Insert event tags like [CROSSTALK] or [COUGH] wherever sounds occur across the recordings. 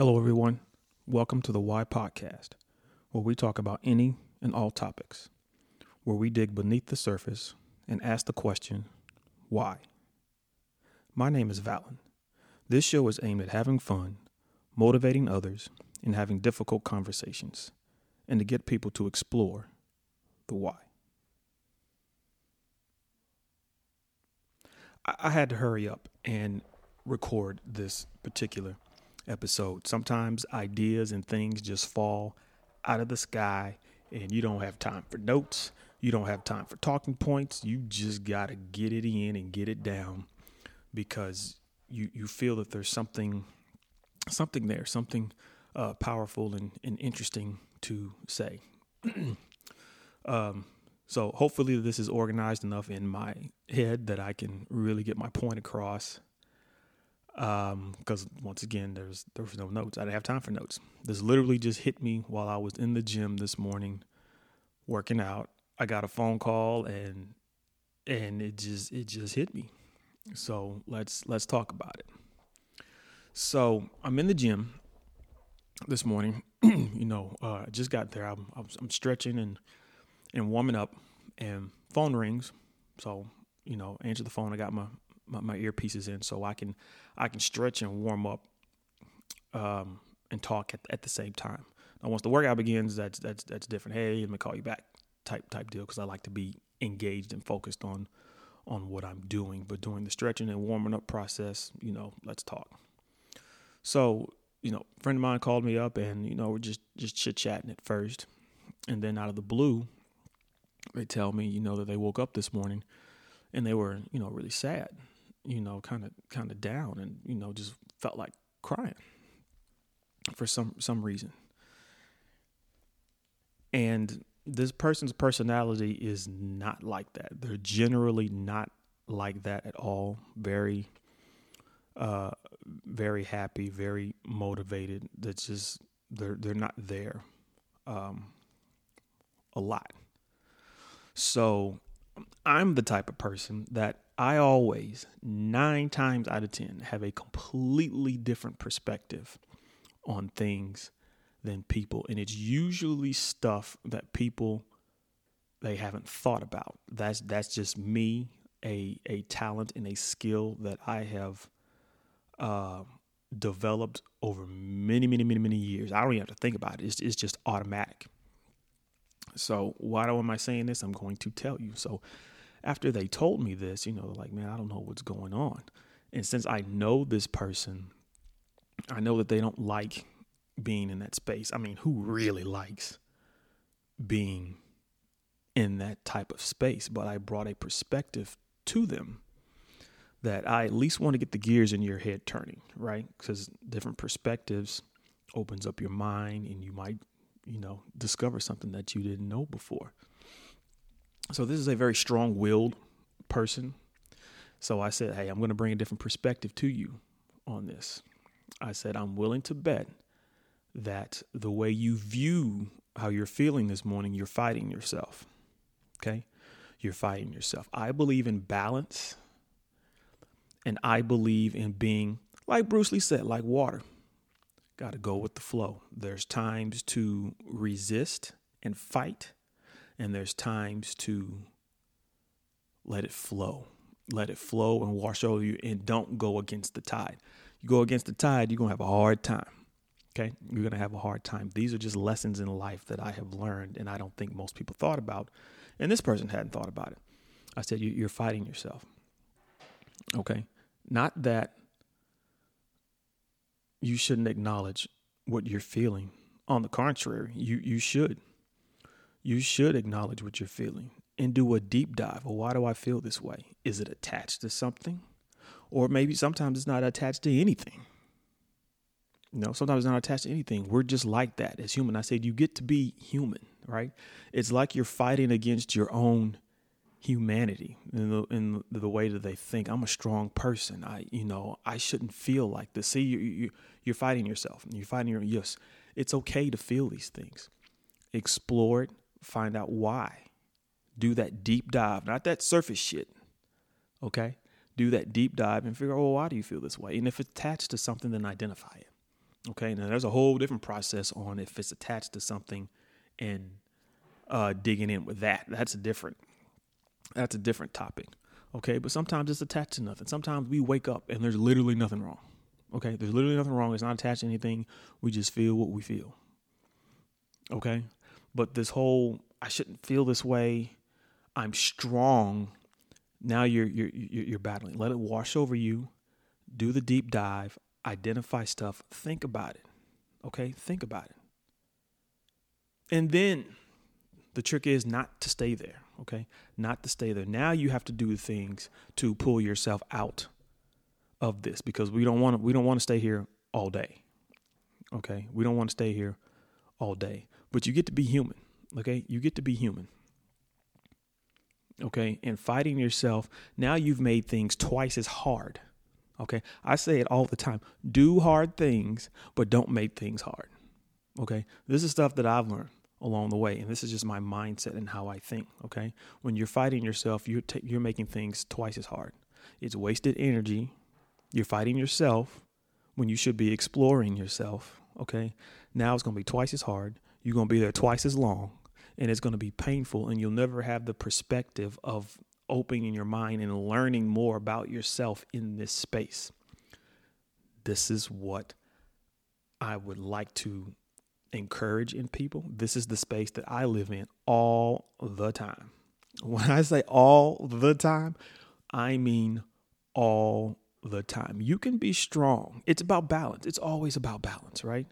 Hello, everyone. Welcome to the Why Podcast, where we talk about any and all topics, where we dig beneath the surface and ask the question, why? My name is Valen. This show is aimed at having fun, motivating others, and having difficult conversations, and to get people to explore the why. I, had to hurry up and record this particular episode. Sometimes ideas and things just fall out of the sky and you don't have time for notes. You don't have time for talking points. You just got to get it in and get it down because you, you feel that there's something something there, something uh, powerful and, and interesting to say. [CLEARS THROAT] um, so hopefully this is organized enough in my head that I can really get my point across um because once again there's there was no notes. I didn't have time for notes. This literally just hit me while i was in the gym this morning working out. I got a phone call and and it just it just hit me. So let's let's talk about it. So i'm in the gym this morning [CLEARS THROAT] you know uh, i just got there. I'm, I'm stretching and and warming up and phone rings. So you know answer the phone. I got my my, my earpieces in so I can I can stretch and warm up um, and talk at, at the same time. Now, once the workout begins, that's that's that's different. Hey, let me call you back type type deal because I like to be engaged and focused on on what I'm doing. But during the stretching and warming up process, you know, let's talk. So, you know, friend of mine called me up and, you know, we're just just chit chatting at first. And then out of the blue, they tell me, you know, that they woke up this morning and they were, you know, really sad you know, kind of kind of down and you know just felt like crying for some some reason. And this person's personality is not like that. They're generally not like that at all. Very uh very happy, very motivated. That's just they're they're not there um a lot. So I'm the type of person that I always, nine times out of 10, have a completely different perspective on things than people. And it's usually stuff that people they haven't thought about. That's that's just me, a a talent and a skill that I have uh, developed over many, many, many, many years. I don't even have to think about it. It's, it's just automatic. So why do am I saying this? I'm going to tell you. So after they told me this, you know, like, man, I don't know what's going on. And since I know this person, I know that they don't like being in that space. I mean, who really likes being in that type of space? But I brought a perspective to them that I at least want to get the gears in your head turning, right? Because different perspectives opens up your mind and you might, you know, discover something that you didn't know before. So this is a very strong-willed person. So I said, "Hey, I'm going to bring a different perspective to you on this." I said, "I'm willing to bet that the way you view how you're feeling this morning, you're fighting yourself." Okay? You're fighting yourself. I believe in balance and I believe in being like Bruce Lee said, like water. Got to go with the flow. There's times to resist and fight and there's times to let it flow. Let it flow and wash over you and don't go against the tide. You go against the tide, you're going to have a hard time. Okay? You're going to have a hard time. These are just lessons in life that I have learned and I don't think most people thought about. And this person hadn't thought about it. I said, You're fighting yourself. Okay? Not that you shouldn't acknowledge what you're feeling. On the contrary, you, you should you should acknowledge what you're feeling and do a deep dive. Well, why do I feel this way? Is it attached to something? Or maybe sometimes it's not attached to anything. Know, sometimes it's not attached to anything. We're just like that as human. I said you get to be human, right? It's like you're fighting against your own humanity in the in the way that they think. I'm a strong person. I, you know, I shouldn't feel like this. See, you, you you're fighting yourself. You're fighting your yes. It's okay to feel these things. Explore it, find out why. Do that deep dive, not that surface shit. Okay? Do that deep dive and figure out, well, why do you feel this way? And if it's attached to something, then identify it. Okay, now there's a whole different process on if it's attached to something and uh, digging in with that. That's a different that's a different topic. Okay, but sometimes it's attached to nothing. Sometimes we wake up and there's literally nothing wrong. Okay, there's literally nothing wrong. It's not attached to anything. We just feel what we feel. Okay, but this whole I shouldn't feel this way. I'm strong. Now you're you're you're battling. Let it wash over you. Do the deep dive. Identify stuff. Think about it. Okay, think about it. And then the trick is not to stay there, okay? Not to stay there. Now you have to do things to pull yourself out of this because we don't want to we don't want to stay here all day. Okay? We don't want to stay here all day. But you get to be human, okay? You get to be human. Okay? And fighting yourself, now you've made things twice as hard. Okay? I say it all the time. Do hard things, but don't make things hard. Okay? This is stuff that I've learned along the way. And this is just my mindset and how I think. Okay, when you're fighting yourself, you're t- you're making things twice as hard. It's wasted energy. You're fighting yourself when you should be exploring yourself. Okay, now it's going to be twice as hard. You're going to be there twice as long, and it's going to be painful. And you'll never have the perspective of opening your mind and learning more about yourself in this space. This is what I would like to encourage in people, this is the space that I live in all the time. When I say all the time, I mean all the time. You can be strong. It's about balance. It's always about balance, right?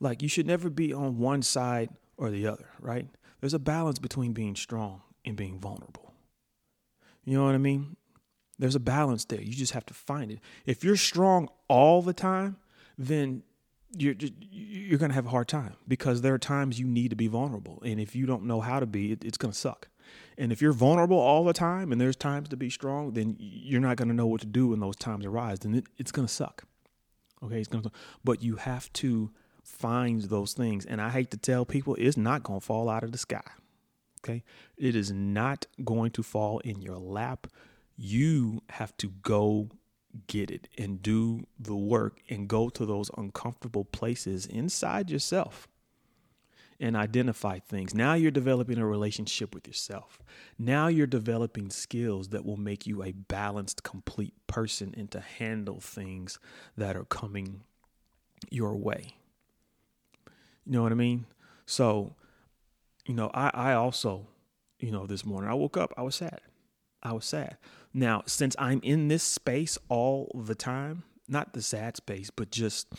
Like you should never be on one side or the other, right? There's a balance between being strong and being vulnerable. You know what I mean? There's a balance there. You just have to find it. If you're strong all the time, then you're you're going to have a hard time because there are times you need to be vulnerable and if you don't know how to be it, it's going to suck and if you're vulnerable all the time and there's times to be strong then you're not going to know what to do when those times arise then it, it's going to suck okay it's going to but you have to find those things and i hate to tell people it's not going to fall out of the sky okay it is not going to fall in your lap you have to go get it and do the work and go to those uncomfortable places inside yourself and identify things. Now you're developing a relationship with yourself. Now you're developing skills that will make you a balanced, complete person and to handle things that are coming your way. You know what I mean? So, you know, I, I also, you know, this morning I woke up, I was sad. I was sad. Now, since I'm in this space all the time, not the sad space, but just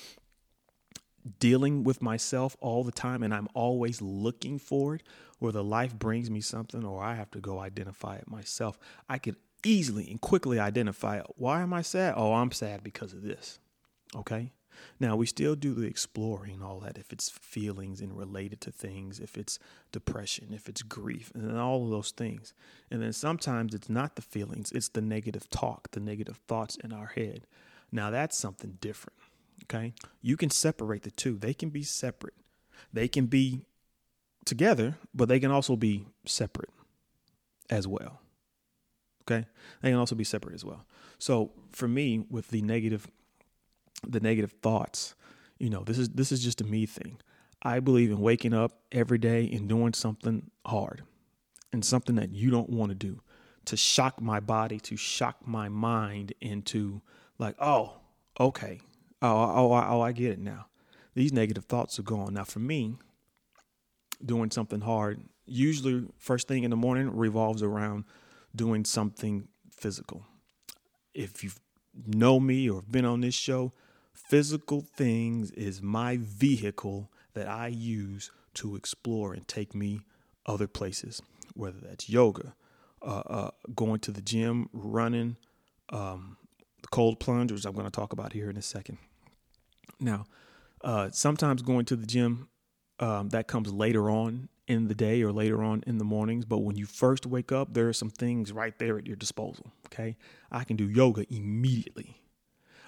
dealing with myself all the time, and I'm always looking for it, or the life brings me something, or I have to go identify it myself, I could easily and quickly identify it. Why am I sad? Oh, I'm sad because of this. Okay. Now, we still do the exploring, all that, if it's feelings and related to things, if it's depression, if it's grief, and all of those things. And then sometimes it's not the feelings, it's the negative talk, the negative thoughts in our head. Now, that's something different. Okay. You can separate the two, they can be separate. They can be together, but they can also be separate as well. Okay. They can also be separate as well. So for me, with the negative the negative thoughts. You know, this is this is just a me thing. I believe in waking up every day and doing something hard and something that you don't want to do to shock my body, to shock my mind into like, oh, okay. Oh, oh, oh, I get it now. These negative thoughts are gone. Now, for me, doing something hard, usually first thing in the morning revolves around doing something physical. If you know me or have been on this show, Physical things is my vehicle that I use to explore and take me other places, whether that's yoga, uh, uh, going to the gym, running, um, cold plunge, which I'm going to talk about here in a second. Now, uh, sometimes going to the gym, um, that comes later on in the day or later on in the mornings. But when you first wake up, there are some things right there at your disposal. Okay. I can do yoga immediately.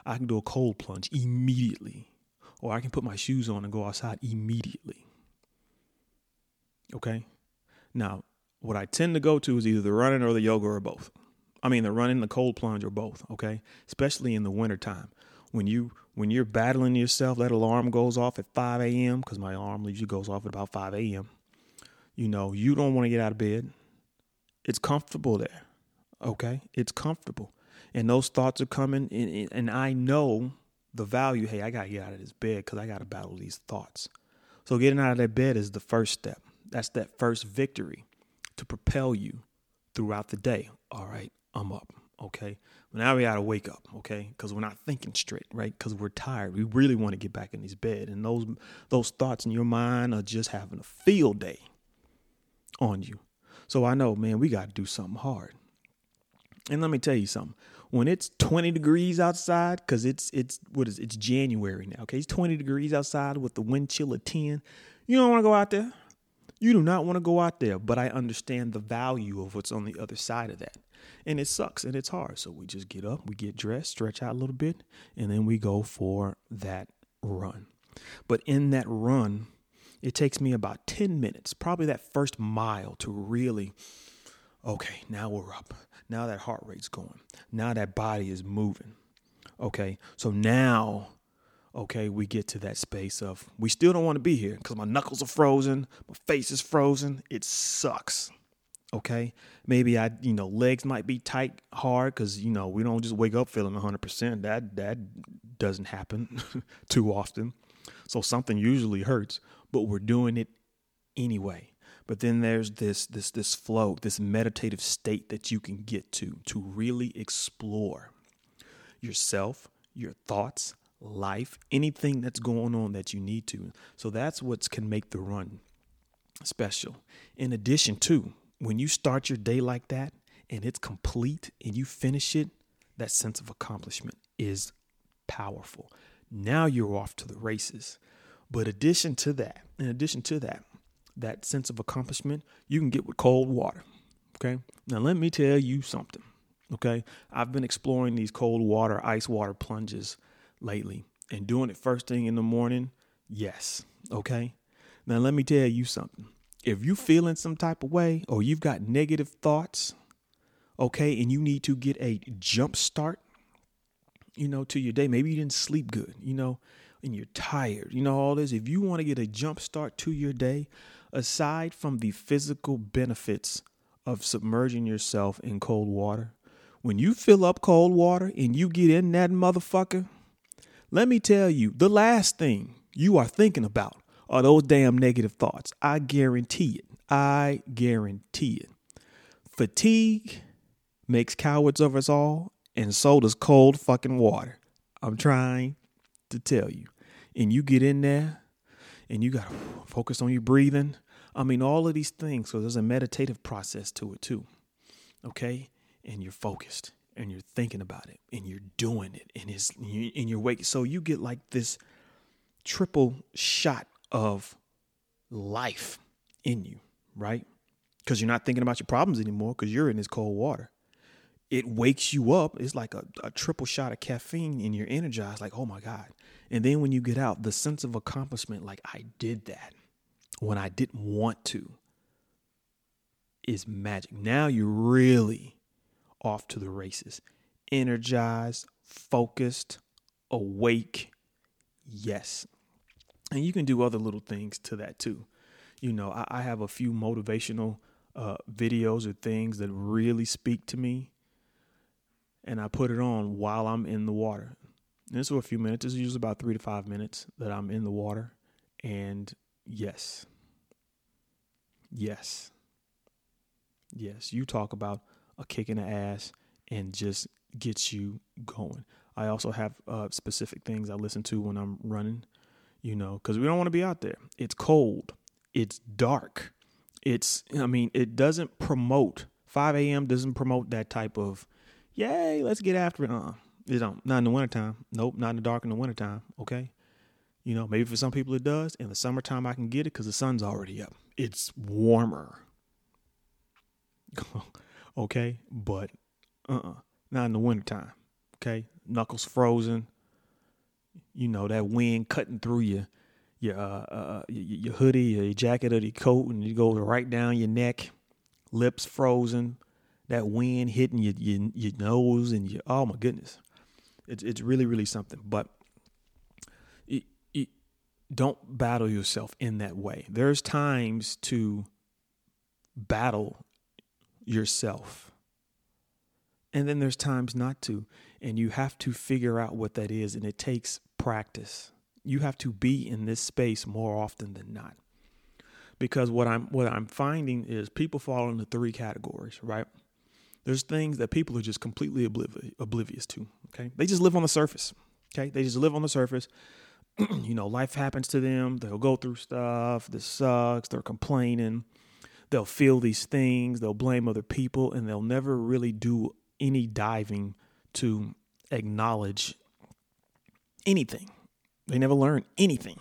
I can do a cold plunge immediately, or I can put my shoes on and go outside immediately. Okay? Now, what I tend to go to is either the running or the yoga or both. I mean, the running, the cold plunge, or both. Okay? Especially in the wintertime when you when you're battling yourself, that alarm goes off at 5 a.m. because my alarm usually goes off at about 5 a.m. You know, you don't want to get out of bed. It's comfortable there. Okay, it's comfortable, and those thoughts are coming, and, and I know the value. Hey, I gotta get out of this bed because I gotta battle these thoughts. So getting out of that bed is the first step. That's that first victory to propel you throughout the day. All right, I'm up. Okay. Now we gotta wake up, okay? Because we're not thinking straight, right? Because we're tired. We really want to get back in this bed, and those those thoughts in your mind are just having a field day on you. So I know, man, we got to do something hard. And let me tell you something. When it's 20 degrees outside, because it's it's what is it's January now. Okay, it's 20 degrees outside with the wind chill of 10. You don't want to go out there. You do not want to go out there, but I understand the value of what's on the other side of that. And it sucks and it's hard. So we just get up, we get dressed, stretch out a little bit, and then we go for that run. But in that run, it takes me about 10 minutes, probably that first mile, to really, okay, now we're up. Now that heart rate's going. Now that body is moving. Okay, so now okay, we get to that space of we still don't want to be here because my knuckles are frozen, my face is frozen. It sucks. Okay, maybe I, you know, legs might be tight, hard because you know we don't just wake up feeling 100%. That that doesn't happen [LAUGHS] too often. So something usually hurts, but we're doing it anyway. But then there's this this this flow, this meditative state that you can get to to really explore yourself, your thoughts, life, anything that's going on that you need to. So that's what can make the run special. In addition to, when you start your day like that and it's complete and you finish it, that sense of accomplishment is powerful. Now you're off to the races. But addition to that, in addition to that, that sense of accomplishment, you can get with cold water. Okay. Now let me tell you something. Okay. I've been exploring these cold water, ice water plunges lately and doing it first thing in the morning, yes. Okay. Now, let me tell you something. If you're feeling some type of way or you've got negative thoughts, okay, and you need to get a jump start, you know, to your day, maybe you didn't sleep good, you know, and you're tired, you know, all this. If you want to get a jump start to your day, aside from the physical benefits of submerging yourself in cold water, when you fill up cold water and you get in that motherfucker, let me tell you, the last thing you are thinking about are those damn negative thoughts. I guarantee it. I guarantee it. Fatigue makes cowards of us all, and so does cold fucking water. I'm trying to tell you. And you get in there and you got to focus on your breathing. I mean, all of these things. So there's a meditative process to it too. Okay? And you're focused and you're thinking about it and you're doing it and it's in your wake. So you get like this triple shot of life in you, right? Because you're not thinking about your problems anymore because you're in this cold water. It wakes you up. It's like a, a triple shot of caffeine and you're energized, like, oh my God. And then when you get out, the sense of accomplishment, like, I did that when I didn't want to, is magic. Now you're really off to the races. Energized, focused, awake. Yes. And you can do other little things to that too. You know, I, I have a few motivational uh, videos or things that really speak to me. And I put it on while I'm in the water. And it's for a few minutes. This is usually about three to five minutes that I'm in the water. And yes, yes, yes, you talk about a kick in the ass and just gets you going. I also have uh, specific things I listen to when I'm running, you know, because we don't want to be out there. It's cold, it's dark. It's, I mean, it doesn't promote, 5 a.m. doesn't promote that type of, yay, let's get after it. Uh-uh. It don't. Not in the wintertime. Nope, not in the dark in the wintertime. Okay. You know, maybe for some people it does. In the summertime, I can get it because the sun's already up. It's warmer. [LAUGHS] okay? But uh-uh, not in the wintertime, okay? Knuckles frozen, you know, that wind cutting through your your uh, uh, uh your hoodie, your jacket, or your coat, and it goes right down your neck, lips frozen, that wind hitting your your, your nose and your oh my goodness, It's it's really really something. But it, it, don't battle yourself in that way. There's times to battle yourself. And then there's times not to. And you have to figure out what that is. And it takes practice. You have to be in this space more often than not. Because what I'm what I'm finding is people fall into three categories, right? There's things that people are just completely obliv- oblivious to. Okay. They just live on the surface. Okay. They just live on the surface. [CLEARS THROAT] you know, life happens to them. They'll go through stuff. This sucks. They're complaining. They'll feel these things. They'll blame other people and they'll never really do any diving to acknowledge anything. They never learn anything.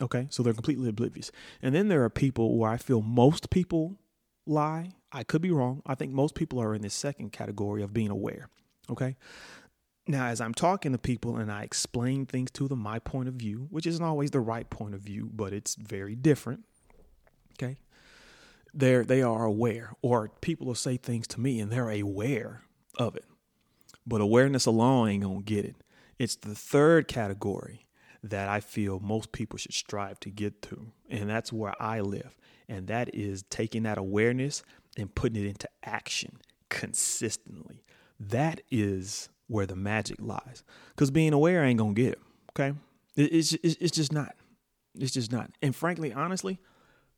Okay. So they're completely oblivious. And then there are people where I feel most people lie. I could be wrong. I think most people are in this second category of being aware. Okay. Now, as I'm talking to people and I explain things to them, my point of view, which isn't always the right point of view, but it's very different. Okay. They're, they are aware, or people will say things to me and they're aware of it. But awareness alone ain't going to get it. It's the third category that I feel most people should strive to get to. And that's where I live. And that is taking that awareness and putting it into action consistently. That is where the magic lies. Because being aware ain't going to get it. Okay. It's, it's, it's just not. It's just not. And frankly, honestly,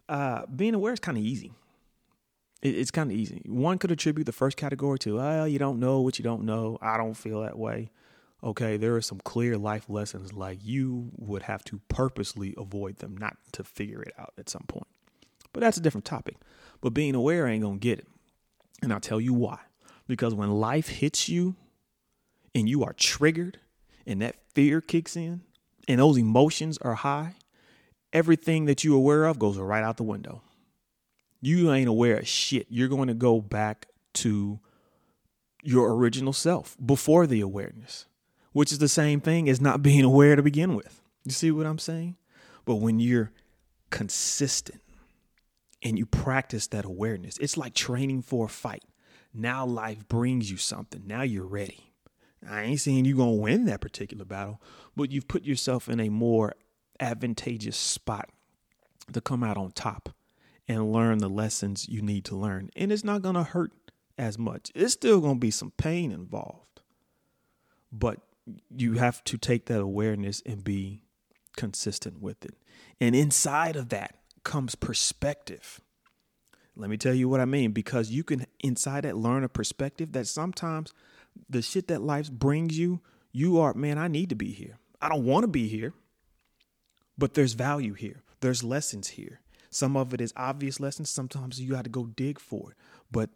uh, being aware is kind of easy. It, it's kind of easy. One could attribute the first category to, oh, you don't know what you don't know. I don't feel that way. Okay, there are some clear life lessons like you would have to purposely avoid them, not to figure it out at some point. But that's a different topic. But being aware ain't gonna get it. And I'll tell you why. Because when life hits you and you are triggered and that fear kicks in and those emotions are high, everything that you're aware of goes right out the window. You ain't aware of shit. You're going to go back to your original self before the awareness, which is the same thing as not being aware to begin with. You see what I'm saying? But when you're consistent and you practice that awareness, it's like training for a fight. Now life brings you something. Now you're ready. I ain't saying you're going to win that particular battle, but you've put yourself in a more advantageous spot to come out on top and learn the lessons you need to learn. And it's not going to hurt as much. It's still going to be some pain involved. But you have to take that awareness and be consistent with it. And inside of that comes perspective. Let me tell you what I mean because you can inside that learn a perspective that sometimes the shit that life brings you, you are, man, I need to be here. I don't want to be here. But there's value here. There's lessons here. Some of it is obvious lessons. Sometimes you got to go dig for it, but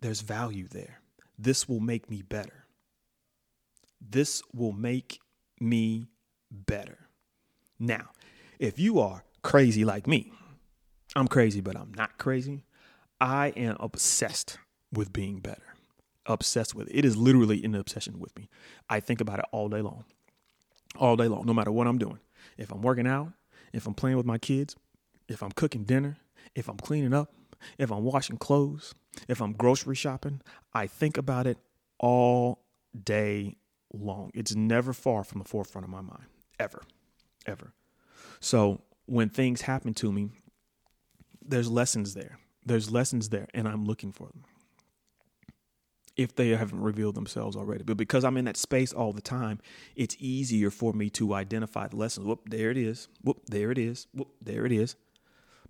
there's value there. This will make me better. This will make me better. Now, if you are crazy like me, I'm crazy, but I'm not crazy. I am obsessed with being better. Obsessed with it. It is literally an obsession with me. I think about it all day long. All day long, no matter what I'm doing. If I'm working out, if I'm playing with my kids, if I'm cooking dinner, if I'm cleaning up, if I'm washing clothes, if I'm grocery shopping, I think about it all day long. It's never far from the forefront of my mind, ever, ever. So when things happen to me, there's lessons there. There's lessons there, and I'm looking for them if they haven't revealed themselves already. But because I'm in that space all the time, it's easier for me to identify the lessons. Whoop, there it is. Whoop, there it is. Whoop, there it is.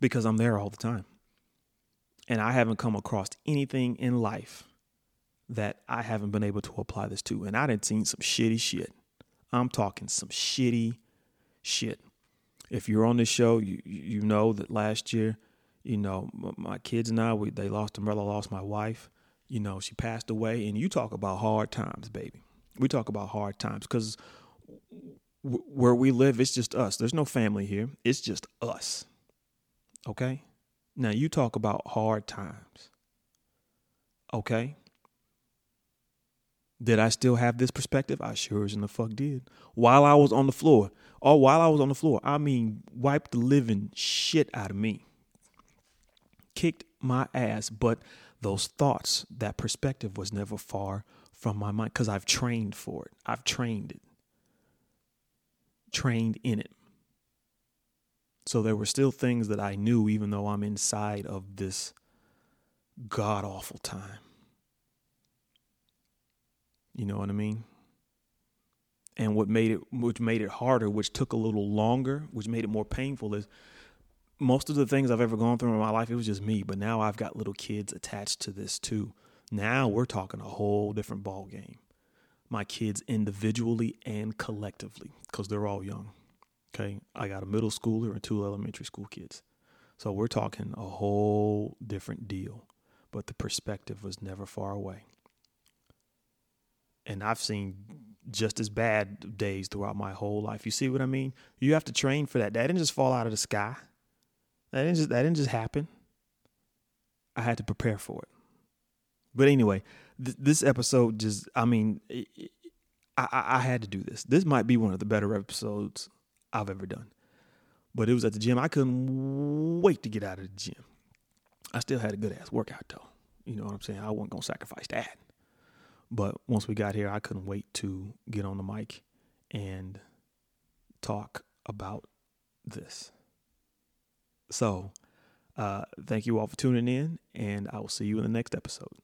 Because I'm there all the time. And I haven't come across anything in life that I haven't been able to apply this to. And I didn't seen some shitty shit. I'm talking some shitty shit. If you're on this show, you you know that last year, you know, my kids and I, we they lost umbrella, lost my wife you know, she passed away. And you talk about hard times, baby. We talk about hard times because w- where we live, it's just us. There's no family here. It's just us. Okay? Now you talk about hard times. Okay? Did I still have this perspective? I sure as in the fuck did. While I was on the floor, or while I was on the floor, I mean, wiped the living shit out of me. Kicked my ass, but those thoughts, that perspective was never far from my mind because I've trained for it. I've trained it, trained in it. So there were still things that I knew, even though I'm inside of this god awful time. You know what I mean? And what made it which made it harder, which took a little longer, which made it more painful is most of the things I've ever gone through in my life, it was just me. But now I've got little kids attached to this too. Now we're talking a whole different ball game. My kids individually and collectively, because they're all young. Okay. I got a middle schooler and two elementary school kids. So we're talking a whole different deal. But the perspective was never far away. And I've seen just as bad days throughout my whole life. You see what I mean? You have to train for that. That didn't just fall out of the sky. That didn't just that didn't just happen. I had to prepare for it. But anyway, th- this episode just I mean, it, it, I, I had to do this. This might be one of the better episodes I've ever done. But it was at the gym. I couldn't wait to get out of the gym. I still had a good ass workout though. You know what I'm saying? I wasn't gonna sacrifice that. But once we got here, I couldn't wait to get on the mic and talk about this. So, uh, thank you all for tuning in, and I will see you in the next episode.